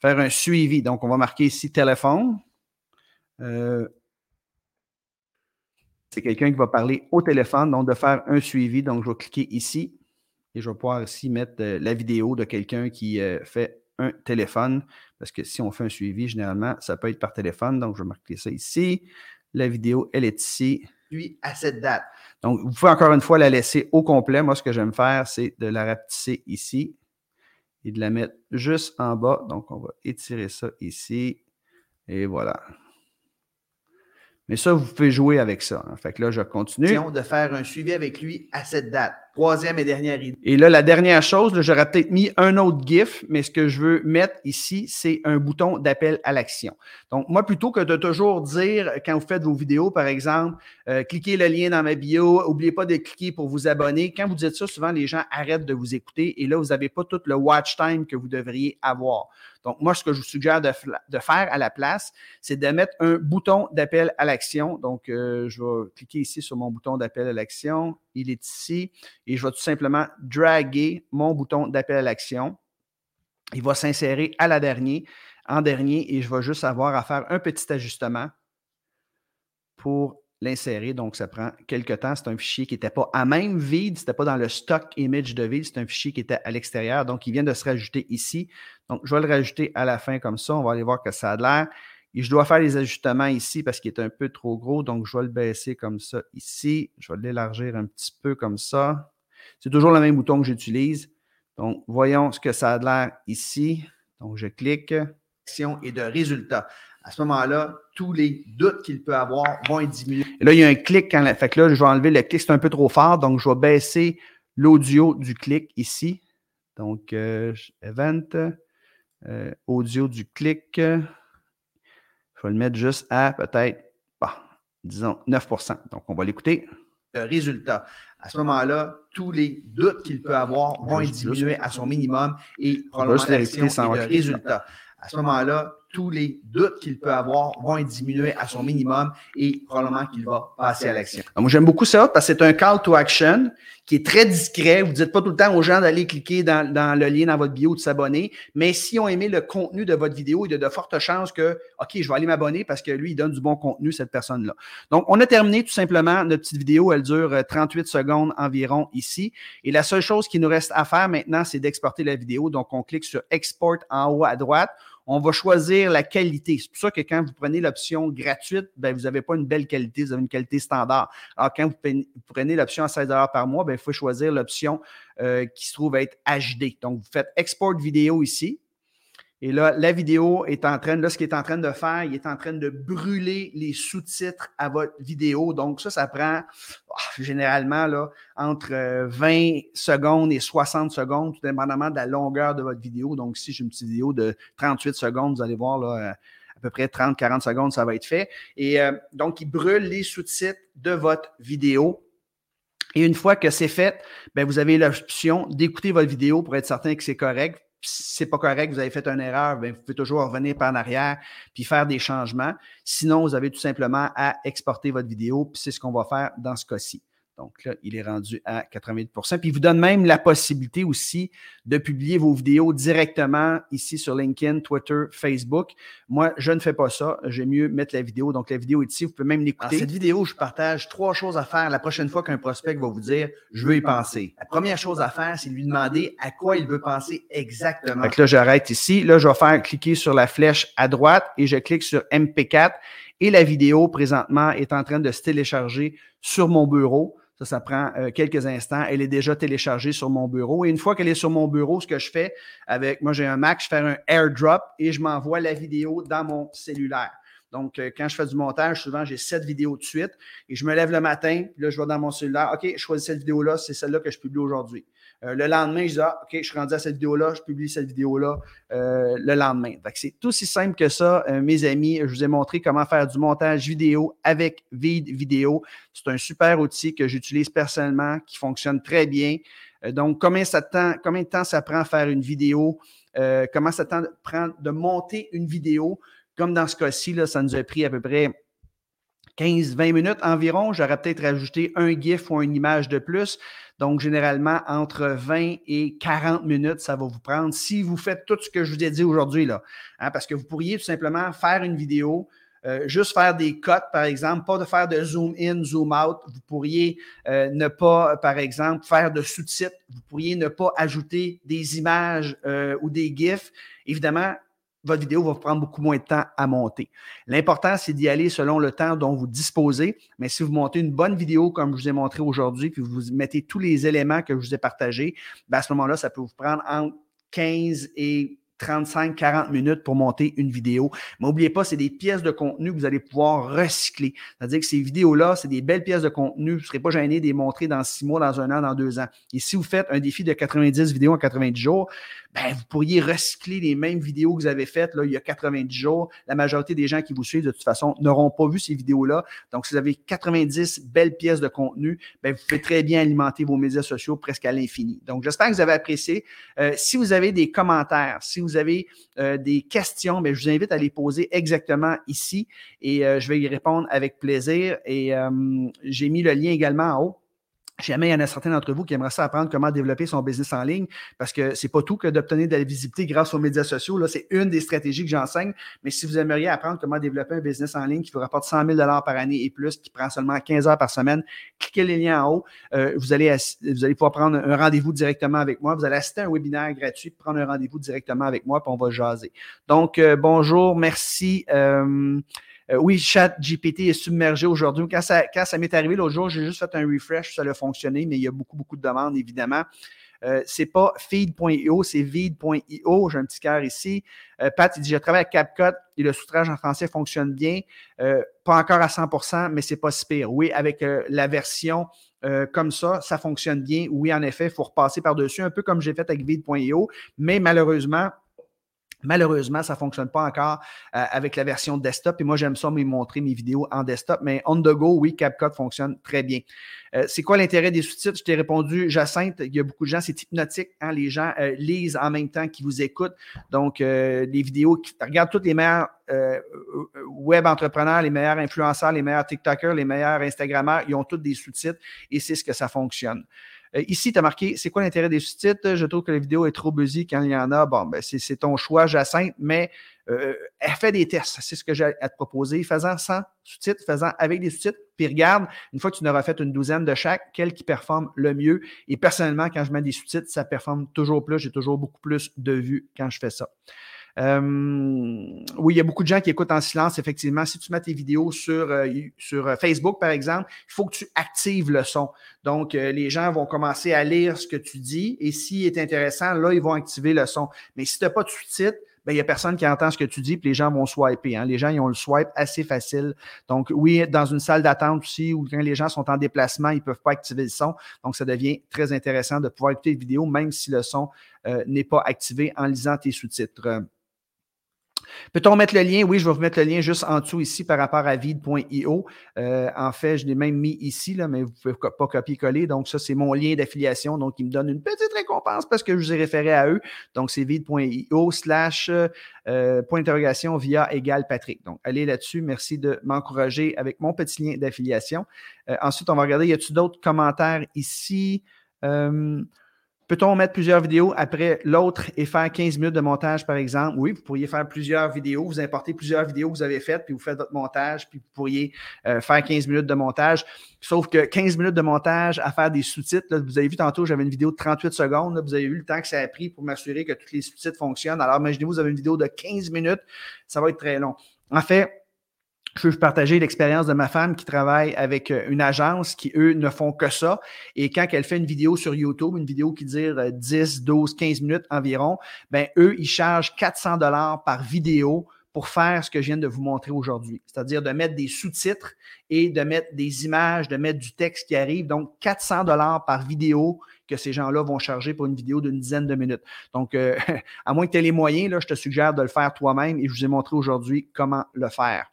faire un suivi. Donc, on va marquer ici téléphone. Euh, c'est quelqu'un qui va parler au téléphone, donc de faire un suivi. Donc, je vais cliquer ici et je vais pouvoir ici mettre euh, la vidéo de quelqu'un qui euh, fait un téléphone. Parce que si on fait un suivi, généralement, ça peut être par téléphone. Donc, je vais marquer ça ici. La vidéo, elle est ici. Puis, à cette date. Donc, vous pouvez encore une fois la laisser au complet. Moi, ce que j'aime faire, c'est de la rapetisser ici et de la mettre juste en bas. Donc, on va étirer ça ici. Et voilà. Mais ça, vous pouvez jouer avec ça. Hein. Fait que là, je continue. de faire un suivi avec lui à cette date. Troisième et dernière idée. Et là, la dernière chose, j'aurais peut-être mis un autre GIF, mais ce que je veux mettre ici, c'est un bouton d'appel à l'action. Donc, moi, plutôt que de toujours dire, quand vous faites vos vidéos, par exemple, euh, cliquez le lien dans ma bio, n'oubliez pas de cliquer pour vous abonner. Quand vous dites ça, souvent, les gens arrêtent de vous écouter et là, vous n'avez pas tout le watch time que vous devriez avoir. Donc, moi, ce que je vous suggère de, faire à la place, c'est de mettre un bouton d'appel à l'action. Donc, euh, je vais cliquer ici sur mon bouton d'appel à l'action. Il est ici et je vais tout simplement draguer mon bouton d'appel à l'action. Il va s'insérer à la en dernier et je vais juste avoir à faire un petit ajustement pour l'insérer. Donc, ça prend quelques temps. C'est un fichier qui n'était pas à même vide, ce n'était pas dans le stock image de vide, c'est un fichier qui était à l'extérieur. Donc, il vient de se rajouter ici. Donc, je vais le rajouter à la fin comme ça. On va aller voir que ça a l'air. Et je dois faire les ajustements ici parce qu'il est un peu trop gros. Donc, je vais le baisser comme ça ici. Je vais l'élargir un petit peu comme ça. C'est toujours le même bouton que j'utilise. Donc, voyons ce que ça a l'air ici. Donc, je clique. Et de résultats à ce moment-là, tous les doutes qu'il peut avoir vont être diminués. Et là, il y a un clic. Quand fait que là, je vais enlever le clic, c'est un peu trop fort. Donc, je vais baisser l'audio du clic ici. Donc, euh, Event, euh, audio du clic. Je vais le mettre juste à peut-être, bah, disons, 9% Donc, on va l'écouter. Le résultat. À ce moment-là, tous les doutes qu'il peut avoir vont être diminués à son minimum et probablement l'action et le résultat. À ce moment-là, tous les doutes qu'il peut avoir vont être diminués à son minimum et probablement qu'il va passer à l'action. Moi, j'aime beaucoup ça parce que c'est un call to action qui est très discret. Vous ne dites pas tout le temps aux gens d'aller cliquer dans, dans, le lien dans votre bio de s'abonner, mais si on aimé le contenu de votre vidéo, il y a de fortes chances que, OK, je vais aller m'abonner parce que lui, il donne du bon contenu, cette personne-là. Donc, on a terminé tout simplement notre petite vidéo. Elle dure 38 euh, secondes environ ici. Et la seule chose qui nous reste à faire maintenant, c'est d'exporter la vidéo. Donc, on clique sur Export en haut à droite on va choisir la qualité. C'est pour ça que quand vous prenez l'option gratuite, ben, vous n'avez pas une belle qualité, vous avez une qualité standard. Alors, quand vous prenez l'option à 16 par mois, ben, il faut choisir l'option euh, qui se trouve être HD. Donc, vous faites Export vidéo ici. Et là, la vidéo est en train, là, ce qu'il est en train de faire, il est en train de brûler les sous-titres à votre vidéo. Donc, ça, ça prend ah, généralement là, entre 20 euh, secondes et 60 secondes, tout dépendamment de la longueur de votre vidéo. Donc, si j'ai une petite vidéo de 38 secondes, vous allez voir là, euh, à peu près 30-40 secondes, ça va être fait. Et euh, donc, il brûle les sous-titres de votre vidéo. Et une fois que c'est fait, ben, vous avez l'option d'écouter votre vidéo pour être certain que c'est correct c'est pas correct, vous avez fait une erreur, bien, vous pouvez toujours revenir par en arrière puis faire des changements. Sinon, vous avez tout simplement à exporter votre vidéo, puis c'est ce qu'on va faire dans ce cas-ci. Donc là, il est rendu à 88% Puis il vous donne même la possibilité aussi de publier vos vidéos directement ici sur LinkedIn, Twitter, Facebook. Moi, je ne fais pas ça. J'aime mieux mettre la vidéo. Donc la vidéo est ici. Vous pouvez même l'écouter. Dans cette vidéo, je partage trois choses à faire la prochaine fois qu'un prospect va vous dire je veux y penser. La première chose à faire, c'est lui demander à quoi il veut penser exactement. Donc là, j'arrête ici. Là, je vais faire cliquer sur la flèche à droite et je clique sur MP4 et la vidéo présentement est en train de se télécharger sur mon bureau. Ça, ça prend euh, quelques instants. Elle est déjà téléchargée sur mon bureau. Et une fois qu'elle est sur mon bureau, ce que je fais avec, moi j'ai un Mac, je fais un airdrop et je m'envoie la vidéo dans mon cellulaire. Donc, euh, quand je fais du montage, souvent, j'ai sept vidéos de suite et je me lève le matin, puis là, je vais dans mon cellulaire. OK, je choisis cette vidéo-là, c'est celle-là que je publie aujourd'hui. Euh, le lendemain, je dis, ah, OK, je suis rendu à cette vidéo-là, je publie cette vidéo-là euh, le lendemain. C'est tout aussi simple que ça, euh, mes amis. Je vous ai montré comment faire du montage vidéo avec Vid Vidéo. C'est un super outil que j'utilise personnellement, qui fonctionne très bien. donc, combien, ça combien de temps ça prend à faire une vidéo? comment ça prend de monter une vidéo? Comme dans ce cas-ci, ça nous a pris à peu près 15-20 minutes environ. J'aurais peut-être rajouté un GIF ou une image de plus. Donc, généralement, entre 20 et 40 minutes, ça va vous prendre si vous faites tout ce que je vous ai dit aujourd'hui. là, hein, parce que vous pourriez tout simplement faire une vidéo, euh, juste faire des cotes, par exemple, pas de faire de zoom in, zoom out. Vous pourriez euh, ne pas, par exemple, faire de sous-titres. Vous pourriez ne pas ajouter des images euh, ou des GIFs. Évidemment, votre vidéo va prendre beaucoup moins de temps à monter. L'important, c'est d'y aller selon le temps dont vous disposez. Mais si vous montez une bonne vidéo comme je vous ai montré aujourd'hui, puis vous mettez tous les éléments que je vous ai partagés, ben, à ce moment-là, ça peut vous prendre entre 15 et 35-40 minutes pour monter une vidéo. Mais n'oubliez pas, c'est des pièces de contenu que vous allez pouvoir recycler. C'est-à-dire que ces vidéos-là, c'est des belles pièces de contenu. Vous ne serez pas gêné de les montrer dans six mois, dans un an, dans deux ans. Et si vous faites un défi de 90 vidéos en 90 jours, ben, vous pourriez recycler les mêmes vidéos que vous avez faites là, il y a 90 jours. La majorité des gens qui vous suivent, de toute façon, n'auront pas vu ces vidéos-là. Donc, si vous avez 90 belles pièces de contenu, ben, vous pouvez très bien alimenter vos médias sociaux presque à l'infini. Donc, j'espère que vous avez apprécié. Euh, si vous avez des commentaires, si vous avez euh, des questions, ben, je vous invite à les poser exactement ici et euh, je vais y répondre avec plaisir. Et j'ai mis le lien également en haut Jamais il y en a certains d'entre vous qui aimeraient ça apprendre comment développer son business en ligne parce que c'est pas tout que d'obtenir de la visibilité grâce aux médias sociaux. Là, c'est une des stratégies que j'enseigne. Mais si vous aimeriez apprendre comment développer un business en ligne qui vous rapporte 100 000 par année et plus, qui prend seulement 15 heures par semaine, cliquez les liens en haut. Euh, vous, allez vous allez pouvoir prendre un rendez-vous directement avec moi. Vous allez assister à un webinaire gratuit, prendre un rendez-vous directement avec moi, puis on va jaser. Donc, euh, bonjour, merci. Euh, euh, oui, Chat GPT est submergé aujourd'hui. Quand ça, m'est arrivé l'autre jour, j'ai juste fait un refresh, ça a fonctionné, mais il y a beaucoup, beaucoup de demandes, évidemment. Euh, c'est pas feed.io, c'est vide.io. J'ai un petit cœur ici. Euh, Pat, il dit Je travaille avec CapCut et le sous en français fonctionne bien. Euh, pas encore à 100% mais c'est pas si. Oui, avec la version comme ça, ça fonctionne bien. Oui, en effet, il faut repasser par-dessus, un peu comme j'ai fait avec vide.io, mais malheureusement, Malheureusement, ça ne fonctionne pas encore euh, avec la version desktop. Et moi, j'aime ça me montrer mes vidéos en desktop. Mais on the go, oui, CapCut fonctionne très bien. Euh, c'est quoi l'intérêt des sous-titres? Je t'ai répondu, Jacinthe, il y a beaucoup de gens, c'est hypnotique. Hein? Les gens euh, lisent en même temps qu'ils vous écoutent. Donc, les vidéos, qui, regarde tous les meilleurs web entrepreneurs, les meilleurs influenceurs, les meilleurs TikTokers, les meilleurs Instagrammeurs, ils ont tous des sous-titres et c'est ce que ça fonctionne. Euh, ici, tu as marqué c'est quoi l'intérêt des sous-titres? Je trouve que la vidéo est trop busy quand il y en a. Bon, ben, c'est ton choix, Jacinthe, mais euh, elle fait des tests. C'est ce que j'ai à te proposer. Faisant sans sous-titres, faisant avec des sous-titres, puis regarde, une fois que tu n'auras fait une douzaine de chaque, quel qui performe le mieux. Et personnellement, quand je mets des sous-titres, ça performe toujours plus. J'ai toujours beaucoup plus de vues quand je fais ça. Euh, oui, il y a beaucoup de gens qui écoutent en silence, effectivement. Si tu mets tes vidéos sur, euh, sur euh, Facebook, par exemple, il faut que tu actives le son. Donc, les gens vont commencer à lire ce que tu dis et s'il est intéressant, là, ils vont activer le son. Mais si tu n'as pas de sous-titres, ben, il n'y a personne qui entend ce que tu dis, puis les gens vont swiper. Hein. Les gens, ils ont le swipe assez facile. Donc, oui, dans une salle d'attente aussi, où quand les gens sont en déplacement, ils ne peuvent pas activer le son. Donc, ça devient très intéressant de pouvoir écouter une vidéo, même si le son n'est pas activé en lisant tes sous-titres. Peut-on mettre le lien? Oui, je vais vous mettre le lien juste en dessous ici par rapport à vide.io. Euh, en fait, je l'ai même mis ici, là, mais vous ne pouvez pas copier-coller. Donc, ça, c'est mon lien d'affiliation. Donc, il me donne une petite récompense parce que je vous ai référé à eux. Donc, c'est vide.io slash euh, point d'interrogation via égal Patrick. Donc, allez là-dessus. Merci de m'encourager avec mon petit lien d'affiliation. Euh, ensuite, on va regarder, y a-t-il d'autres commentaires ici? Peut-on mettre plusieurs vidéos après l'autre et faire 15 minutes de montage, par exemple? Oui, vous pourriez faire plusieurs vidéos, vous importez plusieurs vidéos que vous avez faites, puis vous faites votre montage, puis vous pourriez euh, faire 15 minutes de montage. Sauf que 15 minutes de montage à faire des sous-titres, vous avez vu tantôt, j'avais une vidéo de 38 secondes, vous avez vu le temps que ça a pris pour m'assurer que tous les sous-titres fonctionnent. Alors, imaginez-vous, vous avez une vidéo de 15 minutes, ça va être très long. En fait, je veux partager l'expérience de ma femme qui travaille avec euh, une agence qui, eux, ne font que ça. Et quand elle fait une vidéo sur YouTube, une vidéo qui dure 10, 12, 15 minutes environ, ben eux, ils chargent 400 dollars par vidéo pour faire ce que je viens de vous montrer aujourd'hui. C'est-à-dire de mettre des sous-titres et de mettre des images, de mettre du texte qui arrive. Donc, 400 dollars par vidéo que ces gens-là vont charger pour une vidéo d'une dizaine de minutes. Donc, euh, à moins que tu aies les moyens, là, je te suggère de le faire toi-même et je vous ai montré aujourd'hui comment le faire.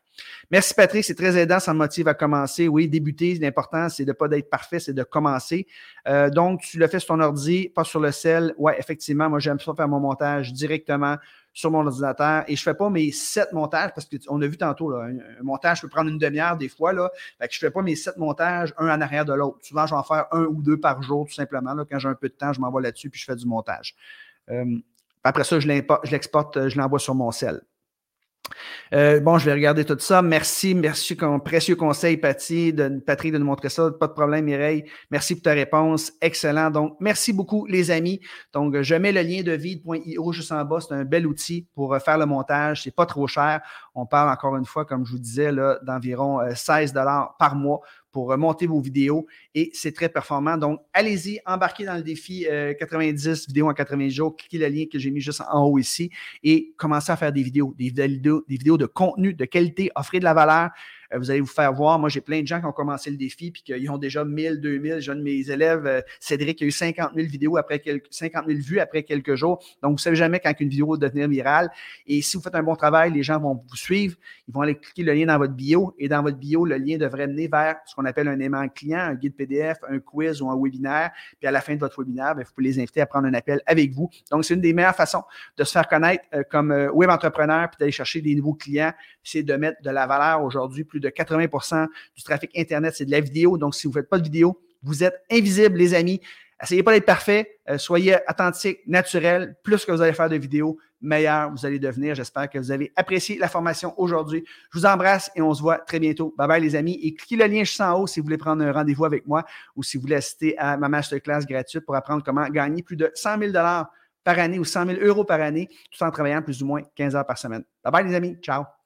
Merci Patrick, c'est très aidant, ça me motive à commencer. Oui, débuter, l'important, c'est de ne pas d'être parfait, c'est de commencer. Euh, donc, tu le fais sur ton ordi, pas sur le sel. Oui, effectivement, moi j'aime ça faire mon montage directement sur mon ordinateur et je ne fais pas mes sept montages parce qu'on a vu tantôt, un, montage peut prendre une demi-heure des fois. Là, je ne fais pas mes sept montages un en arrière de l'autre. Souvent, je vais en faire un ou deux par jour, tout simplement. Quand j'ai un peu de temps, je m'envoie là-dessus puis je fais du montage. Euh, après ça, je l'exporte, je l'envoie sur mon sel. Euh, bon, je vais regarder tout ça. Merci, merci, précieux conseil, Patty, de, Patrick, de nous montrer ça. Pas de problème, Mireille. Merci pour ta réponse. Excellent. Donc, merci beaucoup, les amis. Donc, je mets le lien de vide.io juste en bas. C'est un bel outil pour euh, faire le montage. C'est pas trop cher. On parle encore une fois, comme je vous disais, d'environ 16 euh, dollars par mois pour monter vos vidéos et c'est très performant. Donc, allez-y, embarquez dans le défi 90 vidéos en 80 jours. Cliquez le lien que j'ai mis juste en haut ici et commencez à faire des vidéos, des vidéos, des vidéos de contenu de qualité, offrez de la valeur. Euh, vous allez vous faire voir. Moi, j'ai plein de gens qui ont commencé le défi puis qu'ils ont déjà 1000, 2000. J'ai un de mes élèves, euh, Cédric, qui a eu 50 000 vidéos après quelques, 50 000 vues après quelques jours. Donc, vous ne savez jamais quand une vidéo va devenir virale. Et si vous faites un bon travail, les gens vont vous suivre. Ils vont aller cliquer le lien dans votre bio et dans votre bio, le lien devrait mener vers ce qu'on appelle un aimant client, un guide PDF, un quiz ou un webinaire. Puis à la fin de votre webinaire, ben, vous pouvez les inviter à prendre un appel avec vous. Donc, c'est une des meilleures façons de se faire connaître euh, comme web entrepreneur puis d'aller chercher des nouveaux clients. C'est de mettre de la valeur aujourd'hui. De 80% du trafic Internet, c'est de la vidéo. Donc, si vous ne faites pas de vidéo, vous êtes invisible, les amis. Essayez pas d'être parfait. Euh, soyez authentique, naturel. Plus que vous allez faire de vidéos, meilleur vous allez devenir. J'espère que vous avez apprécié la formation aujourd'hui. Je vous embrasse et on se voit très bientôt. Bye bye, les amis. Et cliquez le lien juste en haut si vous voulez prendre un rendez-vous avec moi ou si vous voulez assister à ma masterclass gratuite pour apprendre comment gagner plus de 100 000 par année ou 100 000 euros par année tout en travaillant plus ou moins 15 heures par semaine. Bye bye, les amis. Ciao.